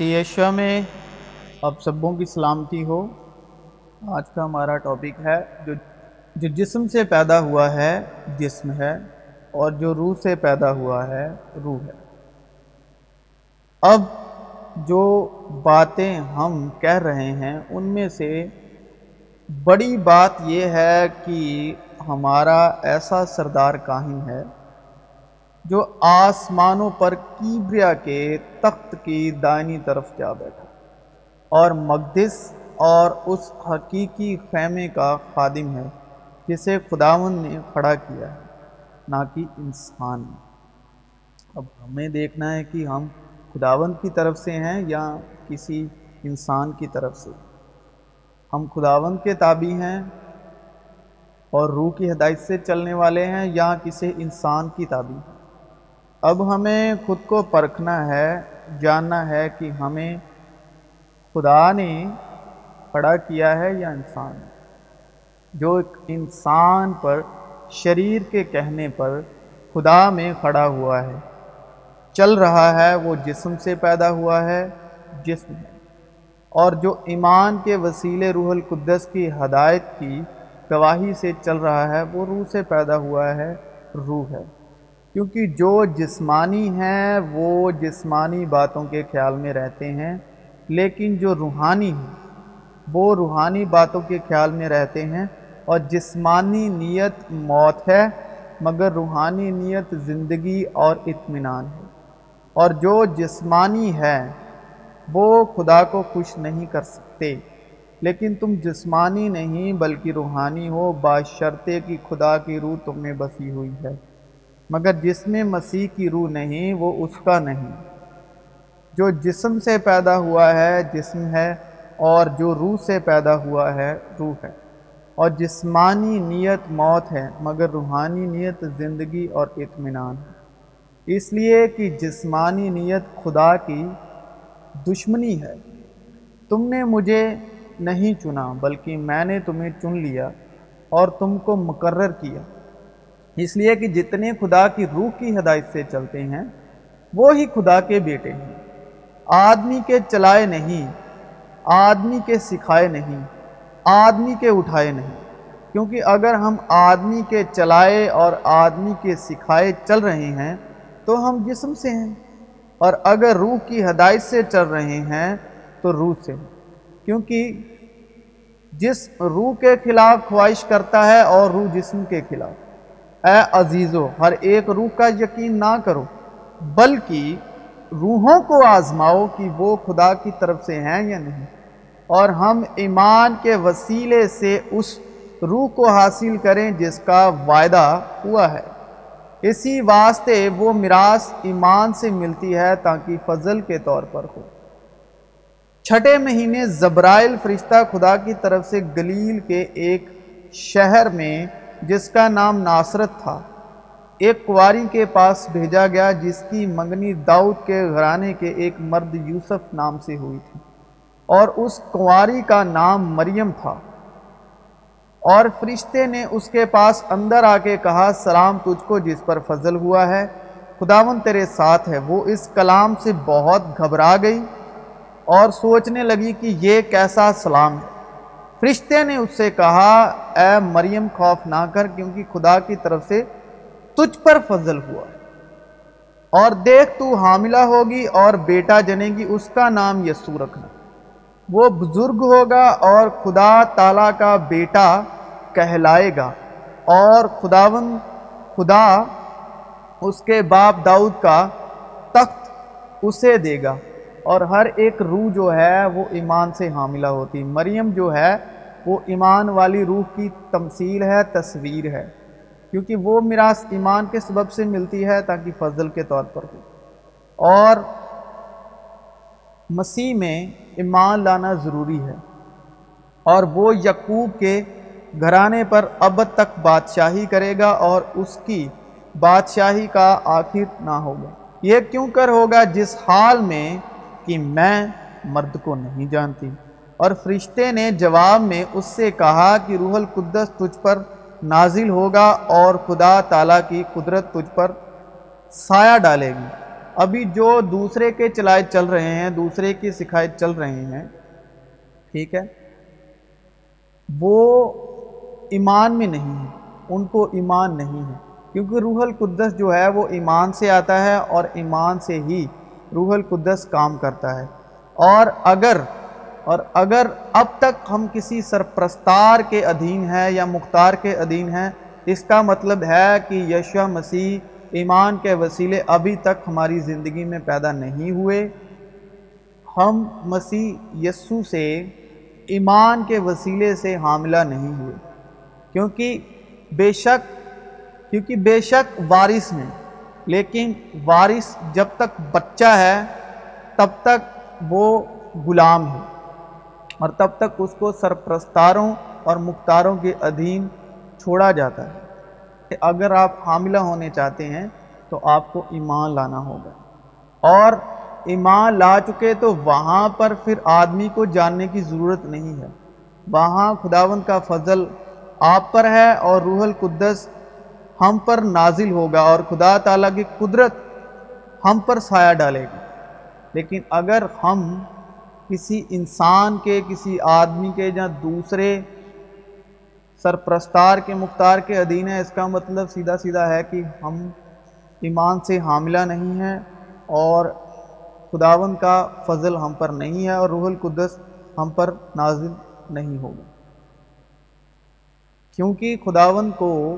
مسیح یشوا میں اب سبوں کی سلامتی ہو۔ آج کا ہمارا ٹاپک ہے جو جو جسم سے پیدا ہوا ہے، جسم ہے اور جو روح سے پیدا ہوا ہے، روح ہے۔ اب جو باتیں ہم کہہ رہے ہیں، ان میں سے بڑی بات یہ ہے کہ ہمارا ایسا سردار کاہن ہے جو آسمانوں پر کیبریا کے تخت کی دائنی طرف جا بیٹھا اور مقدس اور اس حقیقی خیمے کا خادم ہے جسے خداون نے کھڑا کیا ہے، نہ کہ انسان۔ نے اب ہمیں دیکھنا ہے کہ ہم خداون کی طرف سے ہیں یا کسی انسان کی طرف سے۔ ہم خداون کے تابع ہیں اور روح کی ہدایت سے چلنے والے ہیں یا کسی انسان کی تابع۔ ہیں اب ہمیں خود کو پرکھنا ہے، جاننا ہے کہ ہمیں خدا نے کھڑا کیا ہے یا انسان۔ جو ایک انسان پر شریر کے کہنے پر خدا میں کھڑا ہوا ہے۔ چل رہا ہے، وہ جسم سے پیدا ہوا ہے، جسم ہے اور جو ایمان کے وسیلے روح القدس کی ہدایت کی گواہی سے چل رہا ہے، وہ روح سے پیدا ہوا ہے، روح ہے۔ کیونکہ جو جسمانی ہیں وہ جسمانی باتوں کے خیال میں رہتے ہیں، لیکن جو روحانی ہیں، وہ روحانی باتوں کے خیال میں رہتے ہیں اور جسمانی نیت موت ہے، مگر روحانی نیت زندگی اور اطمینان ہے۔ اور جو جسمانی ہے وہ خدا کو خوش نہیں کر سکتے۔ لیکن تم جسمانی نہیں بلکہ روحانی ہو باشرتے کی خدا کی روح تم میں بسی ہوئی ہے۔ مگر جس میں مسیح کی روح نہیں، وہ اس کا نہیں۔ جو جسم سے پیدا ہوا ہے، جسم ہے، اور جو روح سے پیدا ہوا ہے، روح ہے۔ اور جسمانی نیت موت ہے، مگر روحانی نیت زندگی اور اطمینان ہے۔ اس لیے کہ جسمانی نیت خدا کی دشمنی ہے۔ تم نے مجھے نہیں چنا، بلکہ میں نے تمہیں چن لیا اور تم کو مقرر کیا۔ اس لیے کہ جتنے خدا کی روح کی ہدایت سے چلتے ہیں، وہ ہی خدا کے بیٹے ہیں۔ آدمی کے چلائے نہیں، آدمی کے سکھائے نہیں، آدمی کے اٹھائے نہیں۔ کیونکہ اگر ہم آدمی کے چلائے اور آدمی کے سکھائے چل رہے ہیں، تو ہم جسم سے ہیں۔ اور اگر روح کی ہدایت سے چل رہے ہیں، تو روح سے۔ کیونکہ جس روح کے خلاف خواہش کرتا ہے اور روح جسم کے خلاف۔ اے عزیزو، ہر ایک روح کا یقین نہ کرو، بلکہ روحوں کو آزماؤ کہ وہ خدا کی طرف سے ہیں یا نہیں۔ اور ہم ایمان کے وسیلے سے اس روح کو حاصل کریں جس کا وعدہ ہوا ہے۔ اسی واسطے وہ میراث ایمان سے ملتی ہے تاکہ فضل کے طور پر ہو۔ چھٹے مہینے زبرائل فرشتہ خدا کی طرف سے گلیل کے ایک شہر میں جس کا نام ناصرت تھا، ایک کواری کے پاس بھیجا گیا جس کی منگنی داؤد کے گھرانے کے ایک مرد یوسف نام سے ہوئی تھی۔ اور اس کنواری کا نام مریم تھا۔ اور فرشتے نے اس کے پاس اندر آ کے کہا، سلام تجھ کو جس پر فضل ہوا ہے، خداون تیرے ساتھ ہے۔ وہ اس کلام سے بہت گھبرا گئی اور سوچنے لگی کہ یہ کیسا سلام ہے۔ فرشتے نے اس سے کہا، اے مریم، خوف نہ کر، کیونکہ خدا کی طرف سے تجھ پر فضل ہوا۔ اور دیکھ، تو حاملہ ہوگی اور بیٹا جنے گی، اس کا نام یسو رکھنا۔ وہ بزرگ ہوگا اور خدا تعالیٰ کا بیٹا کہلائے گا۔ اور خداون، خدا اس کے باپ داؤد کا تخت اسے دے گا۔ اور ہر ایک روح جو ہے وہ ایمان سے حاملہ ہوتی۔ مریم جو ہے وہ ایمان والی روح کی تمثیل ہے، تصویر ہے۔ کیونکہ وہ میراث ایمان کے سبب سے ملتی ہے تاکہ فضل کے طور پر ہو۔ اور مسیح میں ایمان لانا ضروری ہے۔ اور وہ یقوب کے گھرانے پر اب تک بادشاہی کرے گا اور اس کی بادشاہی کا آخر نہ ہوگا۔ یہ کیوں کر ہوگا؟ جس حال میں کہ میں مرد کو نہیں جانتی۔ اور فرشتے نے جواب میں اس سے کہا کہ روح القدس تجھ پر نازل ہوگا اور خدا تعالیٰ کی قدرت تجھ پر سایہ ڈالے گی۔ ابھی جو دوسرے کے چلائے چل رہے ہیں، دوسرے کی سکھائے چل رہے ہیں، ٹھیک ہے، وہ ایمان میں نہیں ہے ان کو ایمان نہیں ہے۔ کیونکہ روح القدس جو ہے، وہ ایمان سے آتا ہے اور ایمان سے ہی روح القدس کام کرتا ہے۔ اور اگر اور اگر اب تک ہم کسی سرپرستار کے ادھین ہیں یا مختار کے ادھین ہیں، اس کا مطلب ہے کہ یشوع مسیح ایمان کے وسیلے ابھی تک ہماری زندگی میں پیدا نہیں ہوئے۔ ہم مسیح یسو سے ایمان کے وسیلے سے حاملہ نہیں ہوئے۔ کیونکہ بے شک، کیونکہ بے شک وارث میں لیکن وارث جب تک بچہ ہے، تب تک وہ غلام ہے اور تب تک اس کو سرپرستاروں اور مختاروں کے ادھین چھوڑا جاتا ہے۔ کہ اگر آپ حاملہ ہونے چاہتے ہیں تو آپ کو ایمان لانا ہوگا۔ اور ایمان لا چکے تو وہاں پر پھر آدمی کو جاننے کی ضرورت نہیں ہے۔ وہاں خداون کا فضل آپ پر ہے اور روح القدس ہم پر نازل ہوگا اور خدا تعالیٰ کی قدرت ہم پر سایہ ڈالے گی۔ لیکن اگر ہم کسی انسان کے، کسی آدمی کے یا دوسرے سرپرستار کے، مختار کے ادھین ہے اس کا مطلب سیدھا سیدھا ہے کہ ہم ایمان سے حاملہ نہیں ہیں اور خداون کا فضل ہم پر نہیں ہے اور روح القدس ہم پر نازل نہیں ہوگا۔ کیونکہ خداون کو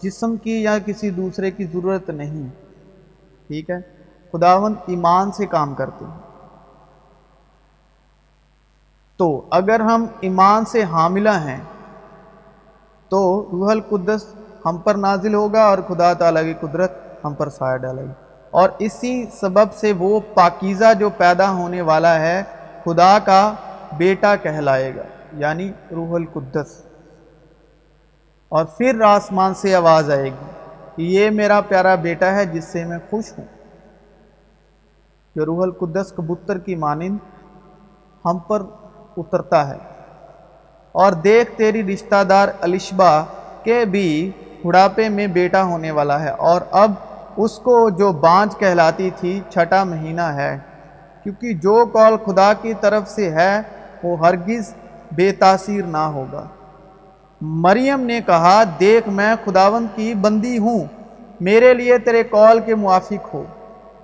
جسم کی یا کسی دوسرے کی ضرورت نہیں۔ ٹھیک ہے؟ خداون ایمان سے کام کرتے ہیں۔ تو اگر ہم ایمان سے حاملہ ہیں، تو روح القدس ہم پر نازل ہوگا اور خدا تعالیٰ کی قدرت ہم پر سایہ ڈالے گی۔ اور اسی سبب سے وہ پاکیزہ جو پیدا ہونے والا ہے، خدا کا بیٹا کہلائے گا یعنی روح القدس۔ اور پھر آسمان سے آواز آئے گی کہ یہ میرا پیارا بیٹا ہے جس سے میں خوش ہوں۔ جو روح القدس کبوتر کی مانند ہم پر اترتا ہے۔ اور دیکھ تیری رشتہ دار الشبا کے بھی بڑھاپے میں بیٹا ہونے والا ہے۔ اور اب اس کو جو بانج کہلاتی تھی چھٹا مہینہ ہے، کیونکہ جو کال خدا کی طرف سے ہے، وہ ہرگز بے تاثیر نہ ہوگا۔ مریم نے کہا، دیکھ میں خداون کی بندی ہوں، میرے لیے تیرے کال کے موافق ہو۔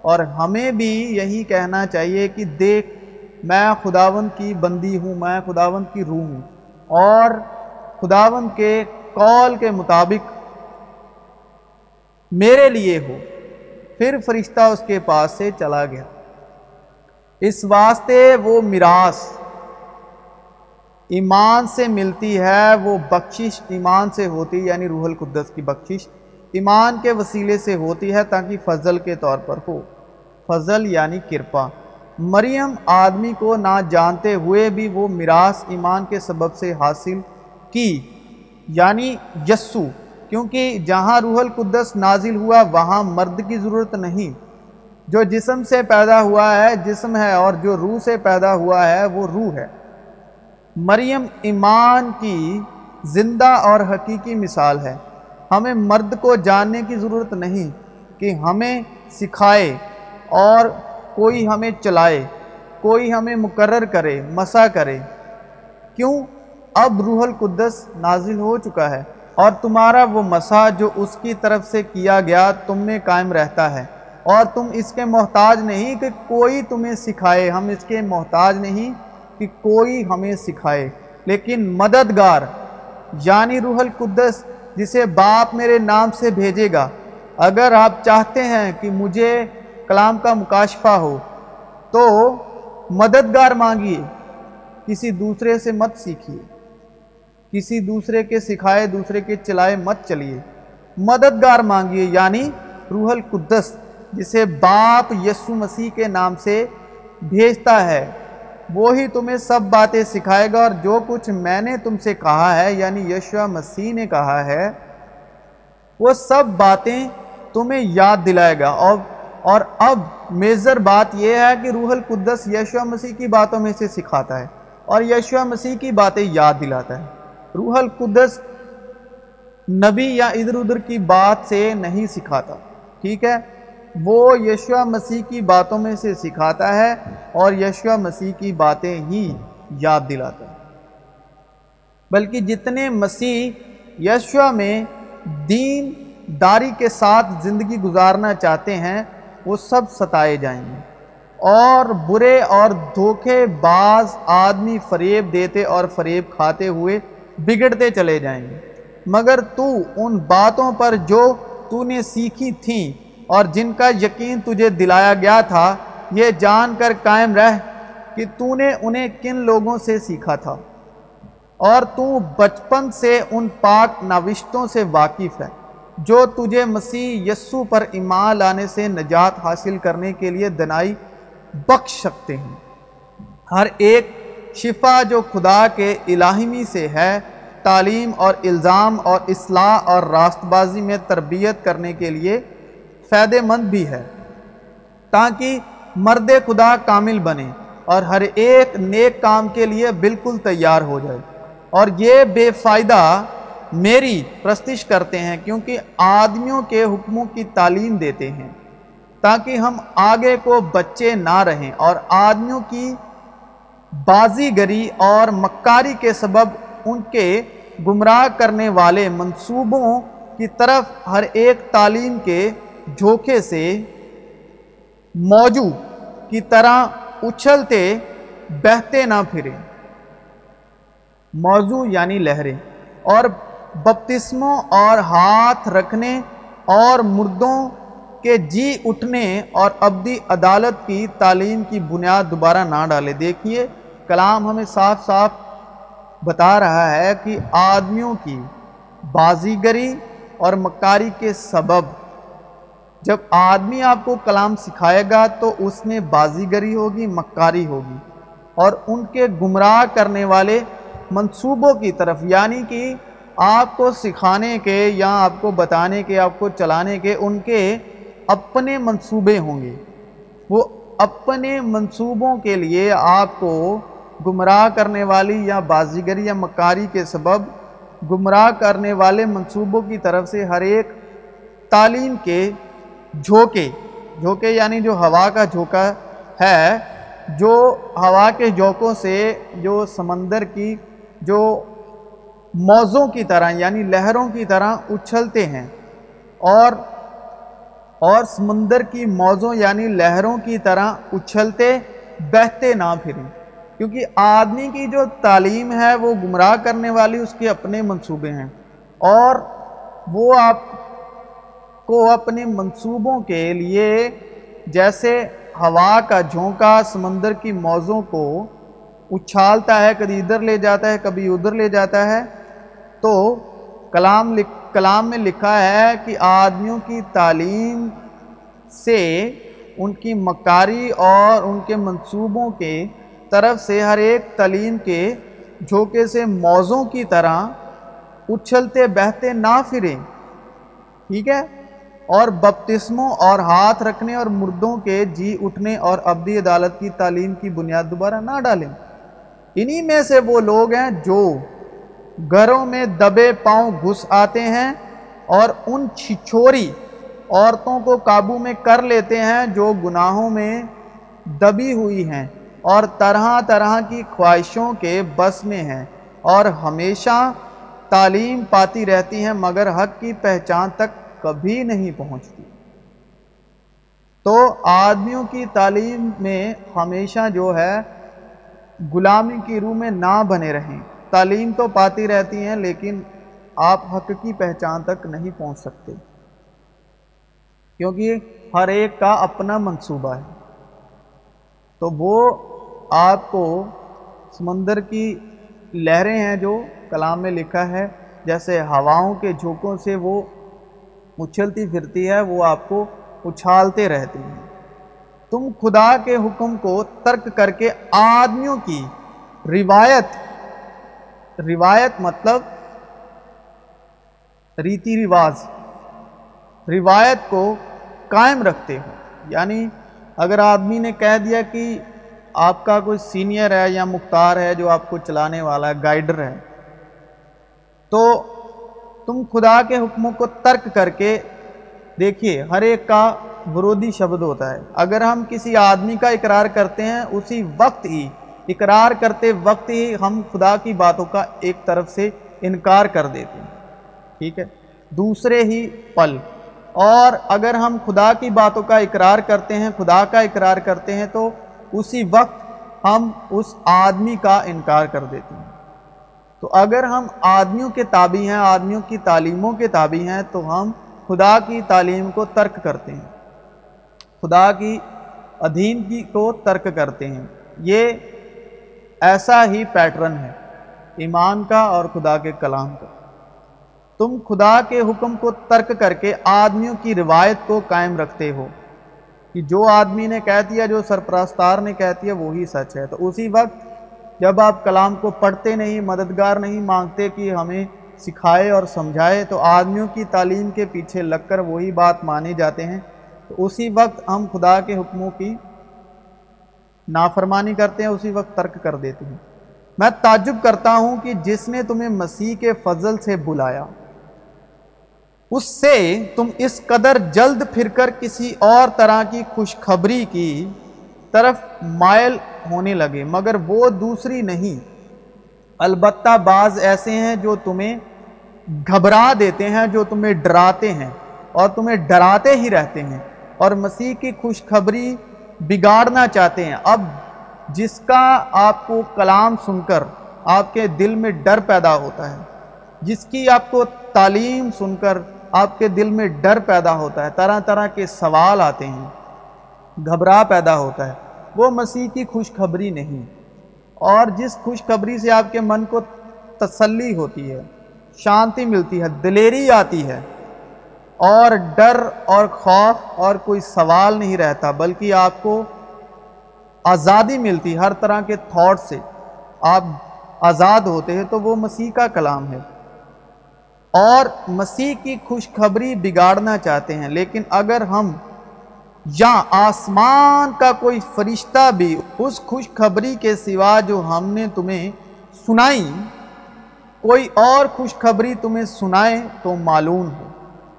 اور ہمیں بھی یہی کہنا چاہیے کہ دیکھ، میں خداون کی بندی ہوں، میں خداون کی روح ہوں۔ اور خداون کے قول کے مطابق میرے لیے ہو۔ پھر فرشتہ اس کے پاس سے چلا گیا۔ اس واسطے وہ میراث ایمان سے ملتی ہے وہ بخشش ایمان سے ہوتی یعنی روح القدس کی بخشش ایمان کے وسیلے سے ہوتی ہے تاکہ فضل کے طور پر ہو۔ فضل یعنی کرپا۔ مریم آدمی کو نہ جانتے ہوئے بھی وہ میراث ایمان کے سبب سے حاصل کی یعنی یسو، کیونکہ جہاں روح القدس نازل ہوا، وہاں مرد کی ضرورت نہیں۔ جو جسم سے پیدا ہوا ہے، جسم ہے، اور جو روح سے پیدا ہوا ہے، وہ روح ہے۔ مریم ایمان کی زندہ اور حقیقی مثال ہے۔ ہمیں مرد کو جاننے کی ضرورت نہیں کہ ہمیں سکھائے اور کوئی ہمیں چلائے، کوئی ہمیں مقرر کرے، مسا کرے۔ کیوں؟ اب روح القدس نازل ہو چکا ہے اور تمہارا وہ مسا جو اس کی طرف سے کیا گیا تم میں قائم رہتا ہے۔ اور تم اس کے محتاج نہیں کہ کوئی تمہیں سکھائے، ہم اس کے محتاج نہیں۔ کہ کوئی ہمیں سکھائے۔ لیکن مددگار یعنی روح القدس، جسے باپ میرے نام سے بھیجے گا۔ اگر آپ چاہتے ہیں کہ مجھے کلام کا مکاشفہ ہو، تو مددگار مانگیے۔ کسی دوسرے سے مت سیکھیے۔ کسی دوسرے کے سکھائے، دوسرے کے چلائے مت چلیے۔ مددگار مانگیے یعنی روح القدس، جسے باپ یسو مسیح کے نام سے بھیجتا ہے۔ وہی تمہیں سب باتیں سکھائے گا اور جو کچھ میں نے تم سے کہا ہے یعنی یشوع مسیح نے کہا ہے، وہ سب باتیں تمہیں یاد دلائے گا۔ اور اور اب میزر بات یہ ہے کہ روح القدس یشوع مسیح کی باتوں میں سے سکھاتا ہے اور یشوع مسیح کی باتیں یاد دلاتا ہے۔ روح القدس نبی یا ادھر ادھر کی بات سے نہیں سکھاتا، ٹھیک ہے؟ وہ یشوع مسیح کی باتوں میں سے سکھاتا ہے اور یشوع مسیح کی باتیں ہی یاد دلاتا ہے۔ بلکہ جتنے مسیح یشوع میں دین داری کے ساتھ زندگی گزارنا چاہتے ہیں، وہ سب ستائے جائیں گے۔ اور برے اور دھوکے باز آدمی فریب دیتے اور فریب کھاتے ہوئے بگڑتے چلے جائیں گے۔ مگر تو ان باتوں پر جو تو نے سیکھی تھیں اور جن کا یقین تجھے دلایا گیا تھا، یہ جان کر قائم رہ کہ تو نے انہیں کن لوگوں سے سیکھا تھا۔ اور تو بچپن سے ان پاک نوشتوں سے واقف ہے، جو تجھے مسیح یسو پر ایمان لانے سے نجات حاصل کرنے کے لیے دنائی بخش سکتے ہیں۔ ہر ایک شفا جو خدا کے الہمی سے ہے، تعلیم اور الزام اور اصلاح اور راست بازی میں تربیت کرنے کے لیے فائدہ مند بھی ہے، تاکہ مرد خدا کامل بنے اور ہر ایک نیک کام کے لیے بالکل تیار ہو جائے۔ اور یہ بے فائدہ میری پرستش کرتے ہیں کیونکہ آدمیوں کے حکموں کی تعلیم دیتے ہیں، تاکہ ہم آگے کو بچے نہ رہیں۔ اور آدمیوں کی بازی گری اور مکاری کے سبب ان کے گمراہ کرنے والے منصوبوں کی طرف ہر ایک تعلیم کے جھوکے سے موجو کی طرح اچھلتے بہتے نہ پھریں۔ موضوع یعنی لہریں۔ اور بپتسموں اور ہاتھ رکھنے اور مردوں کے جی اٹھنے اور ابدی عدالت کی تعلیم کی بنیاد دوبارہ نہ ڈالے دیکھیے، کلام ہمیں صاف صاف بتا رہا ہے کہ آدمیوں کی بازیگری اور مکاری کے سبب جب آدمی آپ کو کلام سکھائے گا تو اس میں بازیگری ہوگی، مکاری ہوگی۔ اور ان کے گمراہ کرنے والے منصوبوں کی طرف یعنی کہ آپ کو سکھانے کے یا آپ کو بتانے کے، آپ کو چلانے کے، ان کے اپنے منصوبے ہوں گے۔ وہ اپنے منصوبوں کے لیے آپ کو گمراہ کرنے والی یا بازیگری یا مکاری کے سبب گمراہ کرنے والے منصوبوں کی طرف سے ہر ایک تعلیم کے جھوکے جھوکے یعنی جو ہوا کا جھوکا ہے، جو ہوا کے جھوکوں سے جو سمندر کی جو موزوں کی طرح یعنی لہروں کی طرح اچھلتے ہیں۔ اور اور سمندر کی موزوں یعنی لہروں کی طرح اچھلتے، بہتے نہ پھریں۔ کیونکہ آدمی کی جو تعلیم ہے، وہ گمراہ کرنے والی، اس کے اپنے منصوبے ہیں۔ اور وہ آپ کو اپنے منصوبوں کے لیے جیسے ہوا کا جھونکا سمندر کی موزوں کو اچھالتا ہے، کبھی ادھر لے جاتا ہے، کبھی ادھر لے جاتا ہے۔ تو کلام لکھ، کلام میں لکھا ہے کہ آدمیوں کی تعلیم سے ان کی مکاری اور ان کے منصوبوں کے طرف سے ہر ایک تعلیم کے جھوکے سے موزوں کی طرح اچھلتے، بہتے، نہ پھریں۔ ٹھیک ہے؟ اور بپتسموں اور ہاتھ رکھنے اور مردوں کے جی اٹھنے اور ابدی عدالت کی تعلیم کی بنیاد دوبارہ نہ ڈالیں۔ انہی میں سے وہ لوگ ہیں جو گھروں میں دبے پاؤں گھس آتے ہیں اور ان چھچوری عورتوں کو قابو میں کر لیتے ہیں جو گناہوں میں دبی ہوئی ہیں اور طرح طرح کی خواہشوں کے بس میں ہیں اور ہمیشہ تعلیم پاتی رہتی ہیں مگر حق کی پہچان تک کبھی نہیں پہنچتی۔ تو آدمیوں کی تعلیم میں ہمیشہ جو ہے، غلامی کی روح میں نہ بنے رہیں۔ تعلیم تو پاتی رہتی ہیں، لیکن آپ حق کی پہچان تک نہیں پہنچ سکتے۔ کیونکہ ہر ایک کا اپنا منصوبہ ہے۔ تو وہ آپ کو سمندر کی لہریں ہیں جو کلام میں لکھا ہے، جیسے ہواؤں کے جھوکوں سے وہ اچھلتی پھرتی ہے، وہ آپ کو اچھالتے رہتی ہیں۔ تم خدا کے حکم کو ترک کر کے آدمیوں کی روایت روایت مطلب ریتی رواج، روایت کو قائم رکھتے ہو۔ یعنی اگر آدمی نے کہہ دیا کہ آپ کا کوئی سینئر ہے یا مختار ہے جو آپ کو چلانے والا ہے، گائیڈر ہے، تو تم خدا کے حکموں کو ترک کر کے دیکھیے، ہر ایک کا ورودی شبد ہوتا ہے۔ اگر ہم کسی آدمی کا اقرار کرتے ہیں، اسی وقت ہی، اقرار کرتے وقت ہی ہم خدا کی باتوں کا ایک طرف سے انکار کر دیتے ہیں۔ ٹھیک ہے؟ دوسرے ہی پل۔ اور اگر ہم خدا کی باتوں کا اقرار کرتے ہیں، خدا کا اقرار کرتے ہیں، تو اسی وقت ہم اس آدمی کا انکار کر دیتے ہیں۔ تو اگر ہم آدمیوں کے تابع ہیں، آدمیوں کی تعلیموں کے تابع ہیں، تو ہم خدا کی تعلیم کو ترک کرتے ہیں۔ خدا کی ادھین کی کو ترک کرتے ہیں۔ یہ ایسا ہی پیٹرن ہے، ایمان کا اور خدا کے کلام کا۔ تم خدا کے حکم کو ترک کر کے آدمیوں کی روایت کو قائم رکھتے ہو کہ جو آدمی نے کہہ دیا، جو سرپرستار نے کہہ دیا، وہی سچ ہے۔ تو اسی وقت جب آپ کلام کو پڑھتے نہیں، مددگار نہیں مانگتے کہ ہمیں سکھائے اور سمجھائے، تو آدمیوں کی تعلیم کے پیچھے لگ کر وہی بات مانے جاتے ہیں۔ تو اسی وقت ہم خدا کے حکموں کی نافرمانی کرتے ہیں، اسی وقت ترک کر دیتے ہیں۔ میں تعجب کرتا ہوں کہ جس نے تمہیں مسیح کے فضل سے بلایا، اس سے تم اس قدر جلد پھر کر کسی اور طرح کی خوشخبری کی طرف مائل ہونے لگے، مگر وہ دوسری نہیں۔ البتہ بعض ایسے ہیں جو تمہیں گھبرا دیتے ہیں، جو تمہیں ڈراتے ہیں اور تمہیں ڈراتے ہی رہتے ہیں۔ اور مسیح کی خوشخبری بگاڑنا چاہتے ہیں۔ اب جس کا آپ کو کلام سن کر آپ کے دل میں ڈر پیدا ہوتا ہے، جس کی آپ کو تعلیم سن کر آپ کے دل میں ڈر پیدا ہوتا ہے، طرح طرح کے سوال آتے ہیں، گھبرا پیدا ہوتا ہے۔ وہ مسیح کی خوشخبری نہیں۔ اور جس خوشخبری سے آپ کے من کو تسلی ہوتی ہے، شانتی ملتی ہے، دلیری آتی ہے، اور ڈر اور خوف اور کوئی سوال نہیں رہتا، بلکہ آپ کو آزادی ملتی ہر طرح کے تھاٹ سے۔ آپ آزاد ہوتے ہیں تو وہ مسیح کا کلام ہے۔ اور مسیح کی خوشخبری بگاڑنا چاہتے ہیں، لیکن اگر ہم یا آسمان کا کوئی فرشتہ بھی اس خوشخبری کے سوا جو ہم نے تمہیں سنائی، کوئی اور خوشخبری تمہیں سنائے تو معلوم ہو۔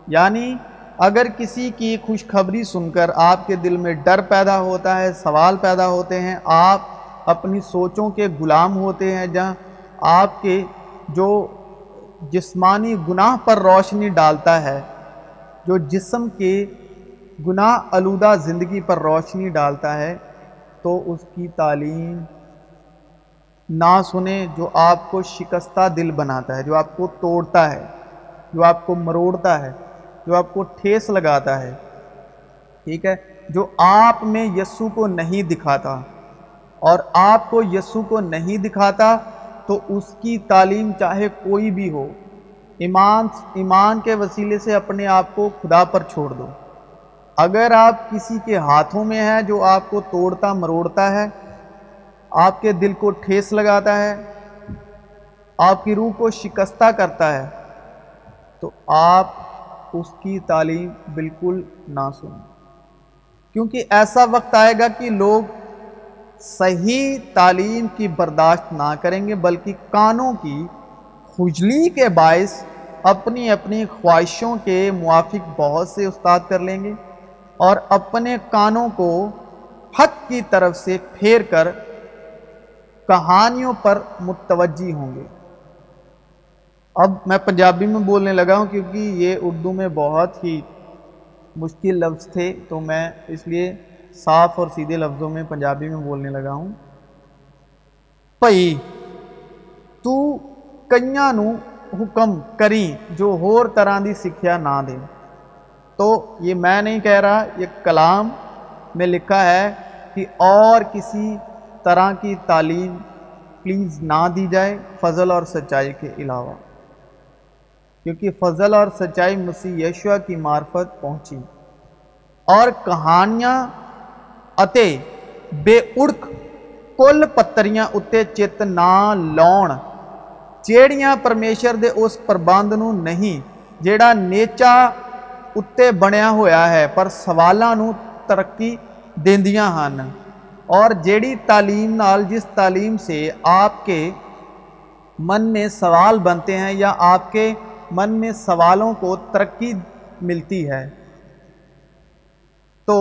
یعنی اگر کسی کی خوشخبری سن کر آپ کے دل میں ڈر پیدا ہوتا ہے، سوال پیدا ہوتے ہیں، آپ اپنی سوچوں کے غلام ہوتے ہیں، جہاں آپ کے جو جسمانی گناہ پر روشنی ڈالتا ہے، جو جسم کے گناہ آلودہ زندگی پر روشنی ڈالتا ہے، تو اس کی تعلیم نہ سنیں جو آپ کو شکستہ دل بناتا ہے، جو آپ کو توڑتا ہے، جو آپ کو مروڑتا ہے، جو آپ کو ٹھیس لگاتا ہے۔ ٹھیک ہے؟ جو آپ میں یسو کو نہیں دکھاتا اور آپ کو یسو کو نہیں دکھاتا، تو اس کی تعلیم چاہے کوئی بھی ہو، ایمان ایمان کے وسیلے سے اپنے آپ کو خدا پر چھوڑ دو۔ اگر آپ کسی کے ہاتھوں میں ہیں جو آپ کو توڑتا مروڑتا ہے، آپ کے دل کو ٹھیس لگاتا ہے، آپ کی روح کو شکستہ کرتا ہے، تو آپ اس کی تعلیم بالکل نہ سنیں۔ کیونکہ ایسا وقت آئے گا کہ لوگ صحیح تعلیم کی برداشت نہ کریں گے، بلکہ کانوں کی خجلی کے باعث اپنی اپنی خواہشوں کے موافق بہت سے استاد کر لیں گے۔ اور اپنے کانوں کو حق کی طرف سے پھیر کر کہانیوں پر متوجہ ہوں گے۔ اب میں پنجابی میں بولنے لگا ہوں کیونکہ یہ اردو میں بہت ہی مشکل لفظ تھے، تو میں اس لیے صاف اور سیدھے لفظوں میں پنجابی میں بولنے لگا ہوں۔ پئی، تو کنیا نو حکم کری جو ہور طرح دی سکھیا نہ دیں تو یہ میں نہیں کہہ رہا یہ کلام میں لکھا ہے کہ اور کسی طرح کی تعلیم پلیز نہ دی جائے فضل اور سچائی کے علاوہ کیونکہ فضل اور سچائی مسیح یشوا کی معرفت پہنچی اور کہانیاں اتے بے اڑک کل پتریاں اتے چت نہ لاؤن ਜਿਹੜੀਆਂ ਪਰਮੇਸ਼ਰ ਦੇ ਉਸ ਪ੍ਰਬੰਧ ਨੂੰ ਨਹੀਂ ਜਿਹੜਾ ਨੇਚਾ ਉੱਤੇ ਬਣਿਆ ਹੋਇਆ ਹੈ، ਪਰ ਸਵਾਲਾਂ ترقی ਤਰੱਕੀ ਦਿੰਦੀਆਂ ਹਨ। اور جیڑی تعلیم نال جس تعلیم سے آپ کے من میں سوال بنتے ہیں یا آپ کے من میں سوالوں کو ترقی ملتی ہے تو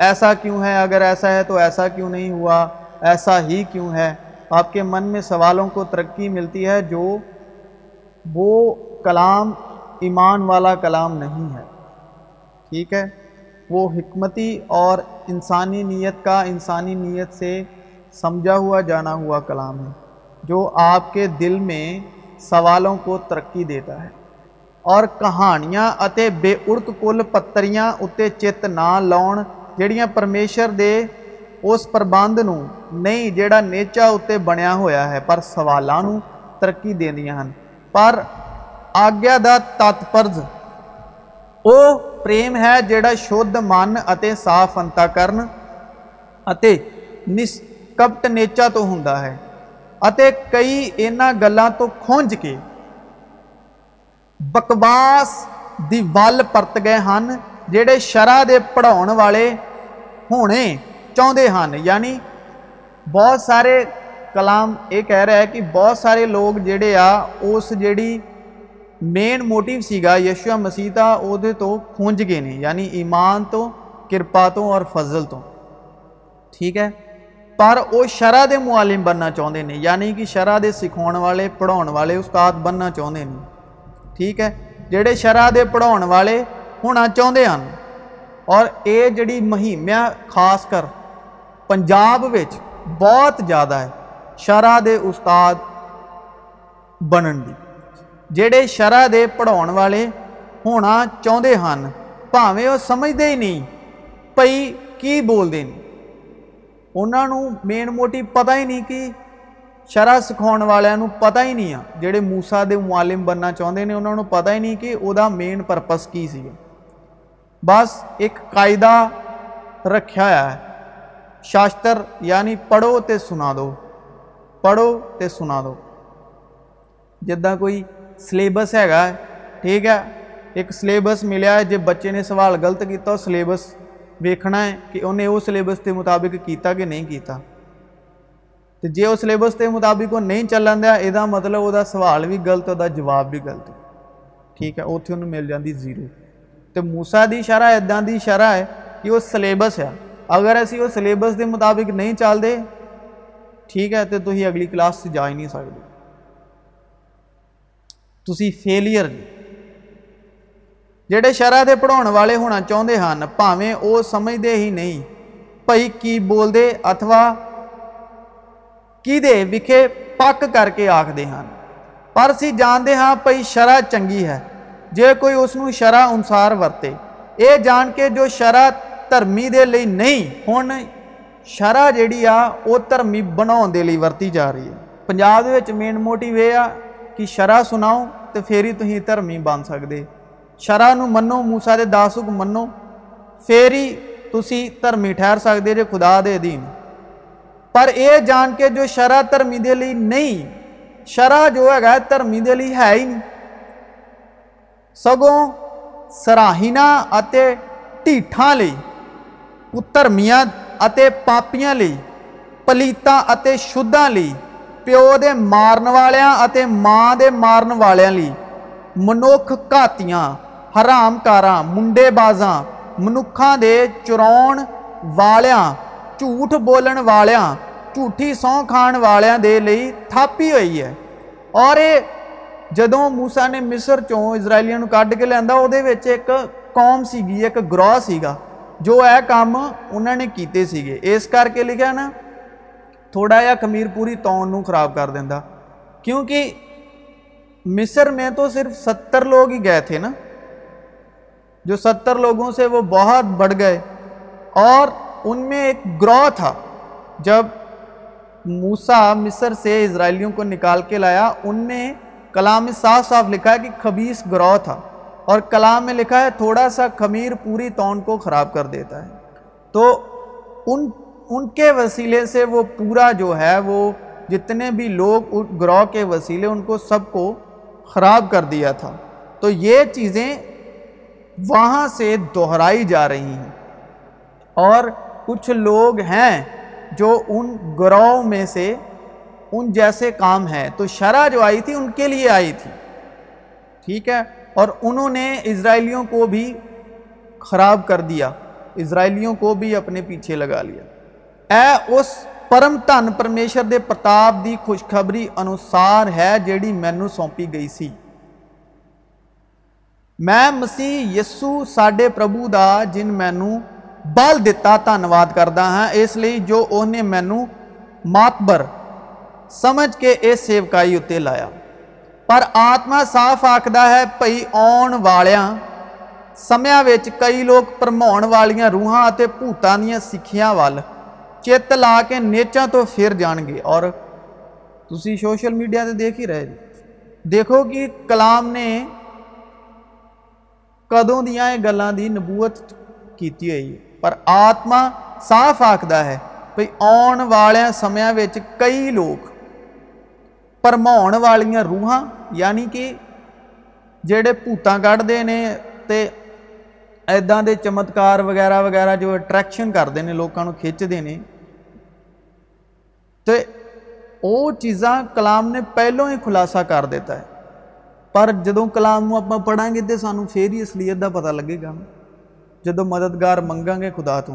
ایسا کیوں ہے اگر ایسا ہے تو ایسا کیوں نہیں ہوا ایسا ہی کیوں ہے آپ کے من میں سوالوں کو ترقی ملتی ہے جو وہ کلام ایمان والا کلام نہیں ہے ٹھیک ہے؟ وہ حکمتی اور انسانی نیت کا انسانی نیت سے سمجھا ہوا، جانا ہوا کلام ہے، جو آپ کے دل میں سوالوں کو ترقی دیتا ہے۔ اور کہانیاں اتے بے ارت کل پتریاں اتے چت نہ لاؤن جڑیاں پرمیشر دے اس پربند نو نہیں جیڑا نیچا اتے بنیا ہویا ہے، پر سوالاں نو ترقی دیندیاں ہن۔ پر آگیا دا تاتپرز او پرم ہے جہاں شدھ منت صاف انتا کرنس کپٹ نیچا تو ہوں کئی یہاں گلوں تو کجھ کے بکواس دی بل پرت گئے ہیں جہے شرح کے پڑھاؤن والے ہونے چاہتے ہیں یعنی بہت سارے کلام یہ کہہ رہا ہے کہ بہت سارے لوگ جڑے آ اس جیڑی مین موٹو سا یشوا مسیح وہ خونج گئے یعنی ایمان تو کرپا تو اور فضل تو ٹھیک ہے پر وہ شرح کے مالم بننا چاہتے ہیں یعنی کہ شرح سے سکھاؤ والے پڑھاؤ والے استاد بننا چاہتے ہیں ٹھیک ہے جہے شرح کے پڑھاؤ والے ہونا چاہتے ہیں اور یہ جڑی مہم ہے خاص کر پنجاب بہت زیادہ شرح کے استاد بننے جہے شرح کے پڑھاؤ والے ہونا چاہتے ہیں پاویں وہ سمجھتے ہی نہیں پائی کی بولتے ہیں انہوں میم موٹی پتا ہی نہیں کہ شرح سکھاؤ والوں پتا ہی نہیں آ جڑے موسا دے مالم بننا چاہتے ہیں انہوں پتا ہی نہیں کہ وہ مین پرپس کی سب بس ایک قاعدہ رکھا ہے شاشتر یعنی پڑھو تو سنا دو پڑھو تو سنا دو جی سلیبس ہے گا ٹھیک ہے ایک سلیبس ملیا ہے جب بچے نے سوال غلط کیتا ہو سلیبس بیکھنا ہے کہ انہیں وہ سلیبس تے مطابق کیتا کہ نہیں کیتا تو جی وہ سلیبس تے مطابق وہ نہیں چلن دیا ایدہ مطلب وہ سوال بھی غلط ہو دا جواب بھی غلط ہو ٹھیک ہے وہ تھی انہوں مل جان دی زیرو تو موسیٰ دی شرعہ ہے ادا دی شرعہ ہے کہ وہ سلیبس ہے اگر ایسی وہ سلیبس دے مطابق نہیں چال دے ٹھیک ہے تو ہی اگلی کلاس جا ہی نہیں سو تو فیلیئر جہے شرح کے پڑھاؤن والے ہونا چاہتے ہیں پاویں وہ سمجھتے ہی نہیں پائی کی بولتے اتوا کی پک کر کے آخر ہیں پر اس شرح چنگی ہے جی کوئی اس کو شرح انسار ورتے یہ جان کے جو شرح دھرمی دل نہیں ہوں شرح جہی آ وہ دھرمی بناؤ کے لی و جا رہی ہے پنجاب مین موٹو یہ آ ਕਿ ਸ਼ਰਾ ਸੁਣਾਓ ਤੇ ਫੇਰ ਹੀ ਤੁਸੀਂ ਧਰਮੀ ਬਣ ਸਕਦੇ ਸ਼ਰਾ ਨੂੰ ਮੰਨੋ موسی ਦੇ ਦਾਸ ਹੁਕਮ ਮੰਨੋ ਫੇਰ ਹੀ ਤੁਸੀਂ ਧਰਮੀ ਠਹਿਰ ਸਕਦੇ ਜੇ ਖੁਦਾ ਦੇ ਅਧੀਨ ਪਰ ਇਹ ਜਾਣ ਕੇ ਜੋ ਸ਼ਰਾ ਧਰਮੀ ਦੇ ਲਈ ਨਹੀਂ ਸ਼ਰਾ ਜੋ ਹੈਗਾ ਧਰਮੀ ਦੇ ਲਈ ਹੈ ਹੀ ਨਹੀਂ ਸਗੋਂ ਸਰਾਹੀਨਾ ਅਤੇ ਢੀਠਾਂ ਲਈ ਉਤਰਮੀਆਂ ਅਤੇ ਪਾਪੀਆਂ ਲਈ ਪਲੀਤਾਂ ਅਤੇ ਸ਼ੁੱਧਾਂ ਲਈ ਪਿਓ ਦੇ ਮਾਰਨ ਵਾਲਿਆਂ ਅਤੇ ਮਾਂ ਦੇ ਮਾਰਨ ਵਾਲਿਆਂ ਲਈ ਮਨੁੱਖ ਘਾਤੀਆਂ ਹਰਾਮਕਾਰਾਂ ਮੁੰਡੇਬਾਜ਼ਾਂ ਮਨੁੱਖਾਂ ਦੇ ਚੁਰਾਉਣ ਵਾਲਿਆਂ ਝੂਠ ਬੋਲਣ ਵਾਲਿਆਂ ਝੂਠੀ ਸੌਂ ਖਾਣ ਵਾਲਿਆਂ ਦੇ ਲਈ ਥਾਪੀ ਹੋਈ ਹੈ ਔਰ ਇਹ ਜਦੋਂ موسی ਨੇ ਮਿਸਰ ਚੋਂ ਇਜ਼ਰਾਈਲੀਆਂ ਨੂੰ ਕੱਢ ਕੇ ਲਿਆਂਦਾ ਉਹਦੇ ਵਿੱਚ ਇੱਕ ਕੌਮ ਸੀਗੀ ਇੱਕ ਗਰੋਹ ਸੀਗਾ ਜੋ ਇਹ ਕੰਮ ਉਹਨਾਂ ਨੇ ਕੀਤੇ ਸੀਗੇ ਇਸ ਕਰਕੇ ਲਿਖਿਆ ਨਾ ਥੋੜਾ ਜਿਹਾ ਖਮੀਰ ਪੂਰੀ ਤੌਣ ਨੂੰ ਖਰਾਬ ਕਰ ਦਿੰਦਾ। ਕਿਉਂਕਿ مصر میں تو صرف ستر لوگ ہی گئے تھے نا جو ستر لوگوں سے وہ بہت بڑھ گئے اور ان میں ایک گروہ تھا جب موسیٰ مصر سے اسرائیلیوں کو نکال کے لایا ان نے کلام میں صاف صاف لکھا ہے کہ خبیص گروہ تھا اور کلام میں لکھا ہے تھوڑا سا خمیر پوری تون کو خراب کر دیتا ہے تو ان ان کے وسیلے سے وہ پورا جو ہے وہ جتنے بھی لوگ گروہ کے وسیلے ان کو سب کو خراب کر دیا تھا۔ تو یہ چیزیں وہاں سے دہرائی جا رہی ہیں۔ اور کچھ لوگ ہیں جو ان گروہ میں سے ان جیسے کام ہیں۔ تو شرع جو آئی تھی ان کے لیے آئی تھی۔ ٹھیک ہے؟ اور انہوں نے اسرائیلیوں کو بھی خراب کر دیا۔ اسرائیلیوں کو بھی اپنے پیچھے لگا لیا۔ اس پرمن پرمیشور پرتاپ کی خوشخبری انوسار ہے جہی مینو سونپی گئی سی میں مسیح یسو ساڈے پربھو دوں بل دنواد کرتا ہاں اس لیے جو اس نے مینو ماپبر سمجھ کے یہ سیوکائی اتنے لایا پر آتما صاف آخر ہے بھائی آن والیا کئی لوگ بھرماؤن والیا روحاں بھوتان دیا سکھیا و چیت لا کے نیچاں پھر جان گے اور تھی سوشل میڈیا تو دیکھ ہی رہے جی دیکھو کہ کلام نے کدوں دیا یہ گلو کی نبوت کی ہوئی پر آتما صاف آخر ہے بھائی آن والیا سمیا کئی لوگ بھرماؤن والی روحان یعنی کہ جڑے بھوت کھڑتے ہیں تو ادا کے چمتکار وغیرہ وغیرہ جو اٹریکشن کرتے ہیں لوگوں کو کھینچتے ہیں تو وہ چیزاں کلام نے پہلوں ہی خلاصہ کر دیتا ہے۔ پر جدو کلام اپنا پڑھیں گے تو سانو پھر ہی اصلیت دا پتا لگے گا جدو مددگار منگا گے خدا تو۔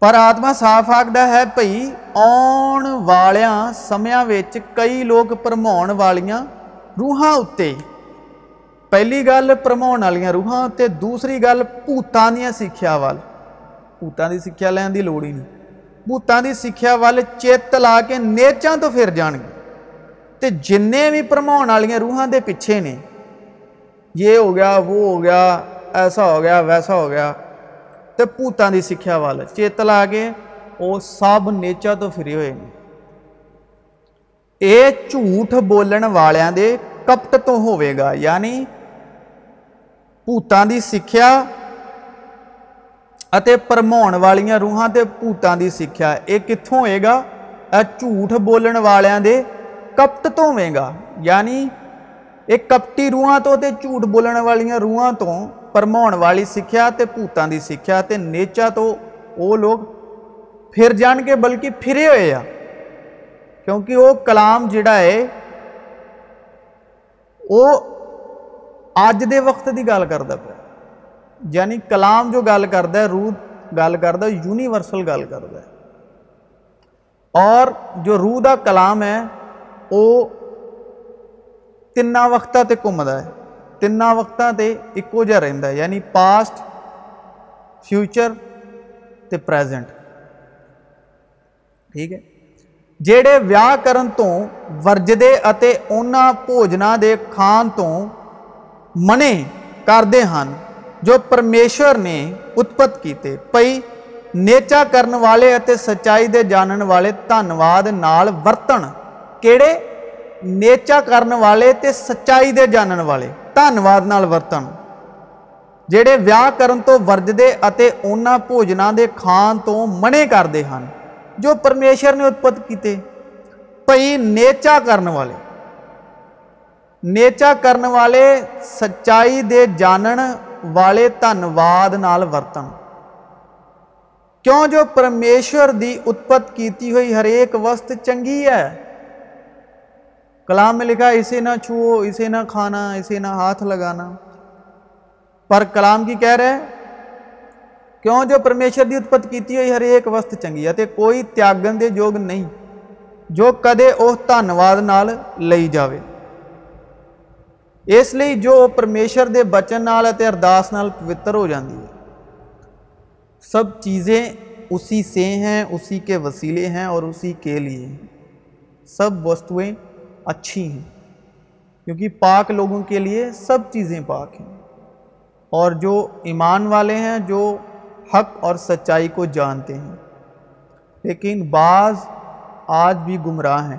پر آتما صاف آخر ہے بھائی آن والیا سمیا کئی لوگ بھرماؤن والیاں روحاں اتے۔ پہلی گل بھرماؤن والیاں روحاں اتے، دوسری گل بھوتان سکھیا وال۔ والوت سکھیا لین کی لڑ ہی نہیں۔ بوتان کی سکھا وا کے نیچوں تو فر جانگے جن بھی بھرماؤں وال روحان کے پیچھے نے یہ ہو گیا وہ ہو گیا ایسا ہو گیا ویسا ہو گیا تو بھوتان کی سکھیا وےت لا کے وہ سب نیچا تو فری ہوئے یہ جھوٹ بولن والے کپٹ تو ہوئے گا یعنی بھوتان کی سکھا اترما والی روحان سے بھوتان کی سکھایا یہ کتوں ہوئے گا جھوٹ بولنے والوں کے کپٹ تو میں گا یعنی یہ کپٹی روحاں جھوٹ بولنے والی روحوں تو پرماؤن والی سکھا تو بھوتان کی سکھا کے نیچا تو وہ لوگ پھر جان کے بلکہ پھرے ہوئے آوںکہ وہ کلام جہاں ہے وہ اج دے وقت کی گل کرتا یعنی کلام جو گل کرتا ہے رو گل ہے یونیورسل گل ہے۔ اور جو روح دا کلام ہے وہ تین وقتوں تے گھومتا ہے۔ تین وقتوں تے ایکو جا رہا ہے یعنی پاسٹ فیوچر تے پریزنٹ ٹھیک ہے؟ جڑے ویا کرن تو ورجدے اتے انہوں بوجنوں دے کھان تو منے کردے ہن جو پرمیشور نے اتپت کیتے پائی نیچا کرے سچائی کے جاننے والے دنواد وڑے نیچا کرنے والے تو سچائی دانن والے دنواد وڑے ویا کرتے انہوں بوجن کے کھان تو منع کرتے ہیں جو پرمیشور نے اتپت کیتے نیچا کرن والے نیچا کرے سچائی دے جان والے ਧੰਨਵਾਦ ورتن کیوں جو پرمیشور دی اتپت کیتی ہوئی ہرک وسط چنگی ہے کلام میں لکھا اسے نہ چھوو اسے نہ کھانا اسے نہ ہاتھ لگانا پر کلام کی کہہ رہے کیوں جو پرمیشور دی اتپت کیتی ہوئی ہر ایک وست چنگی ہے تے کوئی تیاگن دے جوگ نہیں جو کدے وہ ਧੰਨਵਾਦ ਨਾਲ ਲਈ ਇਸ ਲਈ ਜੋ ਪਰਮੇਸ਼ਰ بچن نال ਨਾਲ ਅਤੇ ਅਰਦਾਸ ਨਾਲ ਪਵਿੱਤਰ ਹੋ ਜਾਂਦੀ ਹੈ। ਸਭ ਚੀਜ਼یں اسی سے ہیں اسی کے وسیلے ہیں اور اسی کے لیے سب وستویں اچھی ہیں کیونکہ پاک لوگوں کے لیے سب چیزیں پاک ہیں اور جو ایمان والے ہیں جو حق اور سچائی کو جانتے ہیں لیکن بعض آج بھی گمراہ ہیں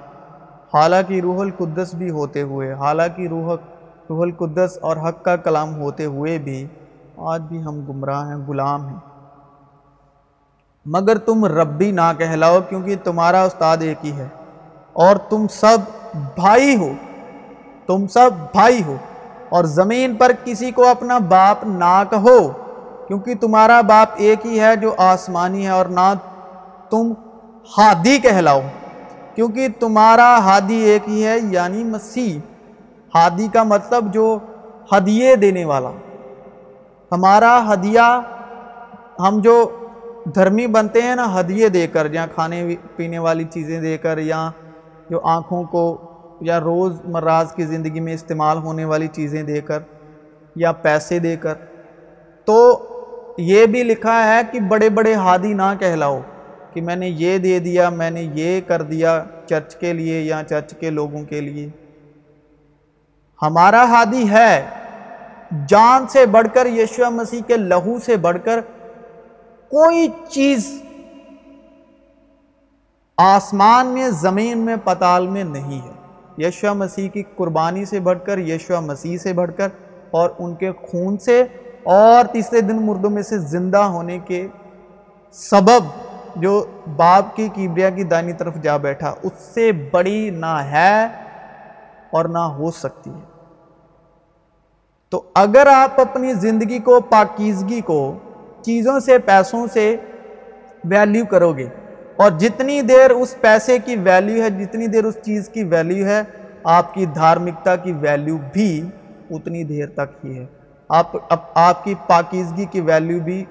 حالانکہ روح القدس بھی ہوتے ہوئے حالانکہ روح روح القدس اور حق کا کلام ہوتے ہوئے بھی آج بھی ہم گمراہ ہیں، غلام ہیں۔ مگر تم ربی نہ کہلاؤ کیونکہ تمہارا استاد ایک ہی ہے۔ اور تم سب بھائی ہو۔ تم سب بھائی ہو۔ اور زمین پر کسی کو اپنا باپ نہ کہو کیونکہ تمہارا باپ ایک ہی ہے جو آسمانی ہے اور نہ تم ہادی کہلاؤ۔ کیونکہ تمہارا ہادی ایک ہی ہے یعنی مسیح۔ ہادی کا مطلب جو ہدیے دینے والا۔ ہمارا ہدیہ، ہم جو دھرمی بنتے ہیں نا، ہدیے دے کر، یا کھانے پینے والی چیزیں دے کر، یا جو آنکھوں کو، یا روز مراز کی زندگی میں استعمال ہونے والی چیزیں دے کر، یا پیسے دے کر۔ تو یہ بھی لکھا ہے کہ بڑے بڑے ہادی نہ کہلاؤ کہ میں نے یہ دے دیا، میں نے یہ کر دیا چرچ کے لیے یا چرچ کے لوگوں کے لیے۔ ہمارا ہادی ہے۔ جان سے بڑھ کر یشوع مسیح کے لہو سے بڑھ کر کوئی چیز آسمان میں، زمین میں، پتال میں نہیں ہے۔ یشوع مسیح کی قربانی سے بڑھ کر یشوع مسیح سے بڑھ کر اور ان کے خون سے اور تیسرے دن مردوں میں سے زندہ ہونے کے سبب جو باپ کی کیبریا کی دائنی طرف جا بیٹھا، اس سے بڑی نہ ہے اور نہ ہو سکتی ہے۔ تو اگر آپ اپنی زندگی کو، پاکیزگی کو چیزوں سے، پیسوں سے ویلیو کرو گے اور جتنی دیر اس پیسے کی ویلیو ہے، جتنی دیر اس چیز کی ویلیو ہے، آپ کی دھارمکتا کی ویلیو بھی اتنی دیر تک ہی ہے۔ آپ آپ کی پاکیزگی کی ویلیو بھی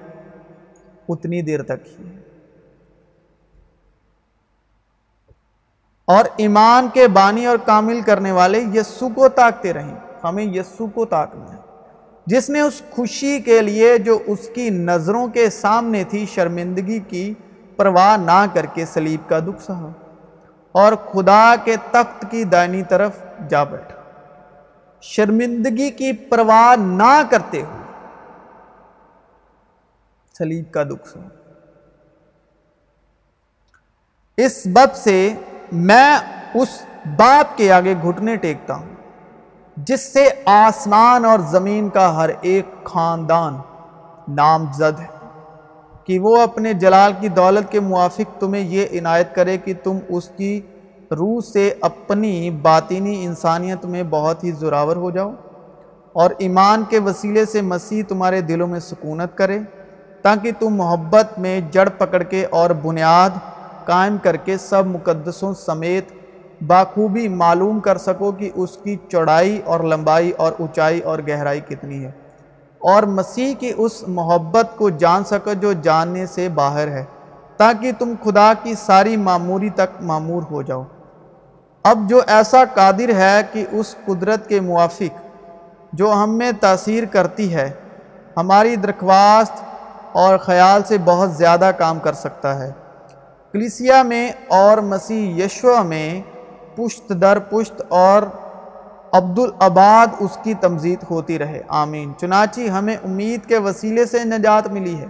اتنی دیر تک ہی ہے۔ اور ایمان کے بانی اور کامل کرنے والے یسو کو تاکتے رہیں۔ ہمیں یسو کو تاکنا ہے۔ جس نے اس خوشی کے لیے جو اس کی نظروں کے سامنے تھی شرمندگی کی پرواہ نہ کر کے سلیب کا دکھ سہا اور خدا کے تخت کی دائنی طرف جا بیٹھا۔ شرمندگی کی پرواہ نہ کرتے ہوئے سلیب کا دکھ سہا۔ اس بب سے میں اس باپ کے آگے گھٹنے ٹیکتا ہوں۔ جس سے آسمان اور زمین کا ہر ایک خاندان نامزد ہے، کہ وہ اپنے جلال کی دولت کے موافق تمہیں یہ عنایت کرے کہ تم اس کی روح سے اپنی باطینی انسانیت میں بہت ہی زراور ہو جاؤ اور ایمان کے وسیلے سے مسیح تمہارے دلوں میں سکونت کرے، تاکہ تم محبت میں جڑ پکڑ کے اور بنیاد قائم کر کے سب مقدسوں سمیت باخوبی معلوم کر سکو کہ اس کی چوڑائی اور لمبائی اور اونچائی اور گہرائی کتنی ہے۔ اور مسیح کی اس محبت کو جان سکو جو جاننے سے باہر ہے، تاکہ تم خدا کی ساری معموری تک معمور ہو جاؤ۔ اب جو ایسا قادر ہے کہ اس قدرت کے موافق جو ہم میں تاثیر کرتی ہے، ہماری درخواست اور خیال سے بہت زیادہ کام کر سکتا ہے۔ کلیسیا میں اور مسیح یشوع میں پشت در پشت اور عبدالعباد اس کی تمزید ہوتی رہے۔ آمین۔ چنانچہ ہمیں امید کے وسیلے سے نجات ملی ہے۔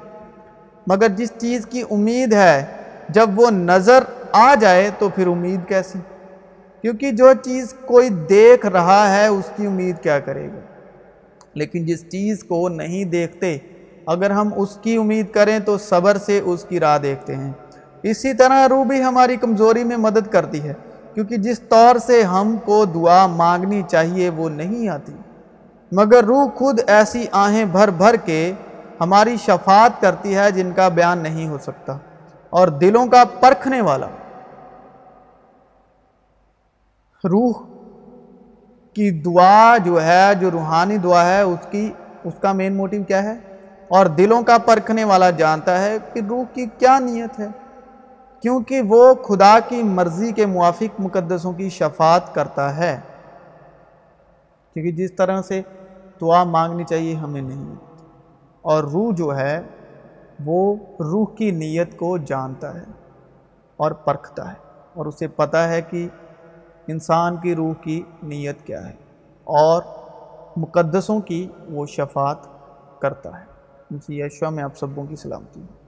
مگر جس چیز کی امید ہے، جب وہ نظر آ جائے تو پھر امید کیسی؟ کیونکہ جو چیز کوئی دیکھ رہا ہے، اس کی امید کیا کرے گا؟ لیکن جس چیز کو نہیں دیکھتے، اگر ہم اس کی امید کریں تو صبر سے اس کی راہ دیکھتے ہیں۔ اسی طرح روح بھی ہماری کمزوری میں مدد کرتی ہے۔ کیونکہ جس طور سے ہم کو دعا مانگنی چاہیے وہ نہیں آتی۔ مگر روح خود ایسی آہیں بھر بھر کے ہماری شفاعت کرتی ہے جن کا بیان نہیں ہو سکتا اور دلوں کا پرکھنے والا۔ روح کی دعا جو ہے، جو روحانی دعا ہے، اس کی، اس کا مین موٹیو کیا ہے؟ اور دلوں کا پرکھنے والا جانتا ہے کہ روح کی کیا نیت ہے۔ کیونکہ وہ خدا کی مرضی کے موافق مقدسوں کی شفاعت کرتا ہے۔ کیونکہ جس طرح سے دعا مانگنی چاہیے ہمیں نہیں۔ اور روح جو ہے، وہ روح کی نیت کو جانتا ہے اور پرکھتا ہے۔ اور اسے پتہ ہے کہ انسان کی روح کی نیت کیا ہے اور مقدسوں کی وہ شفاعت کرتا ہے۔ یشوہ میں آپ سبوں کی سلامتی۔ ہوں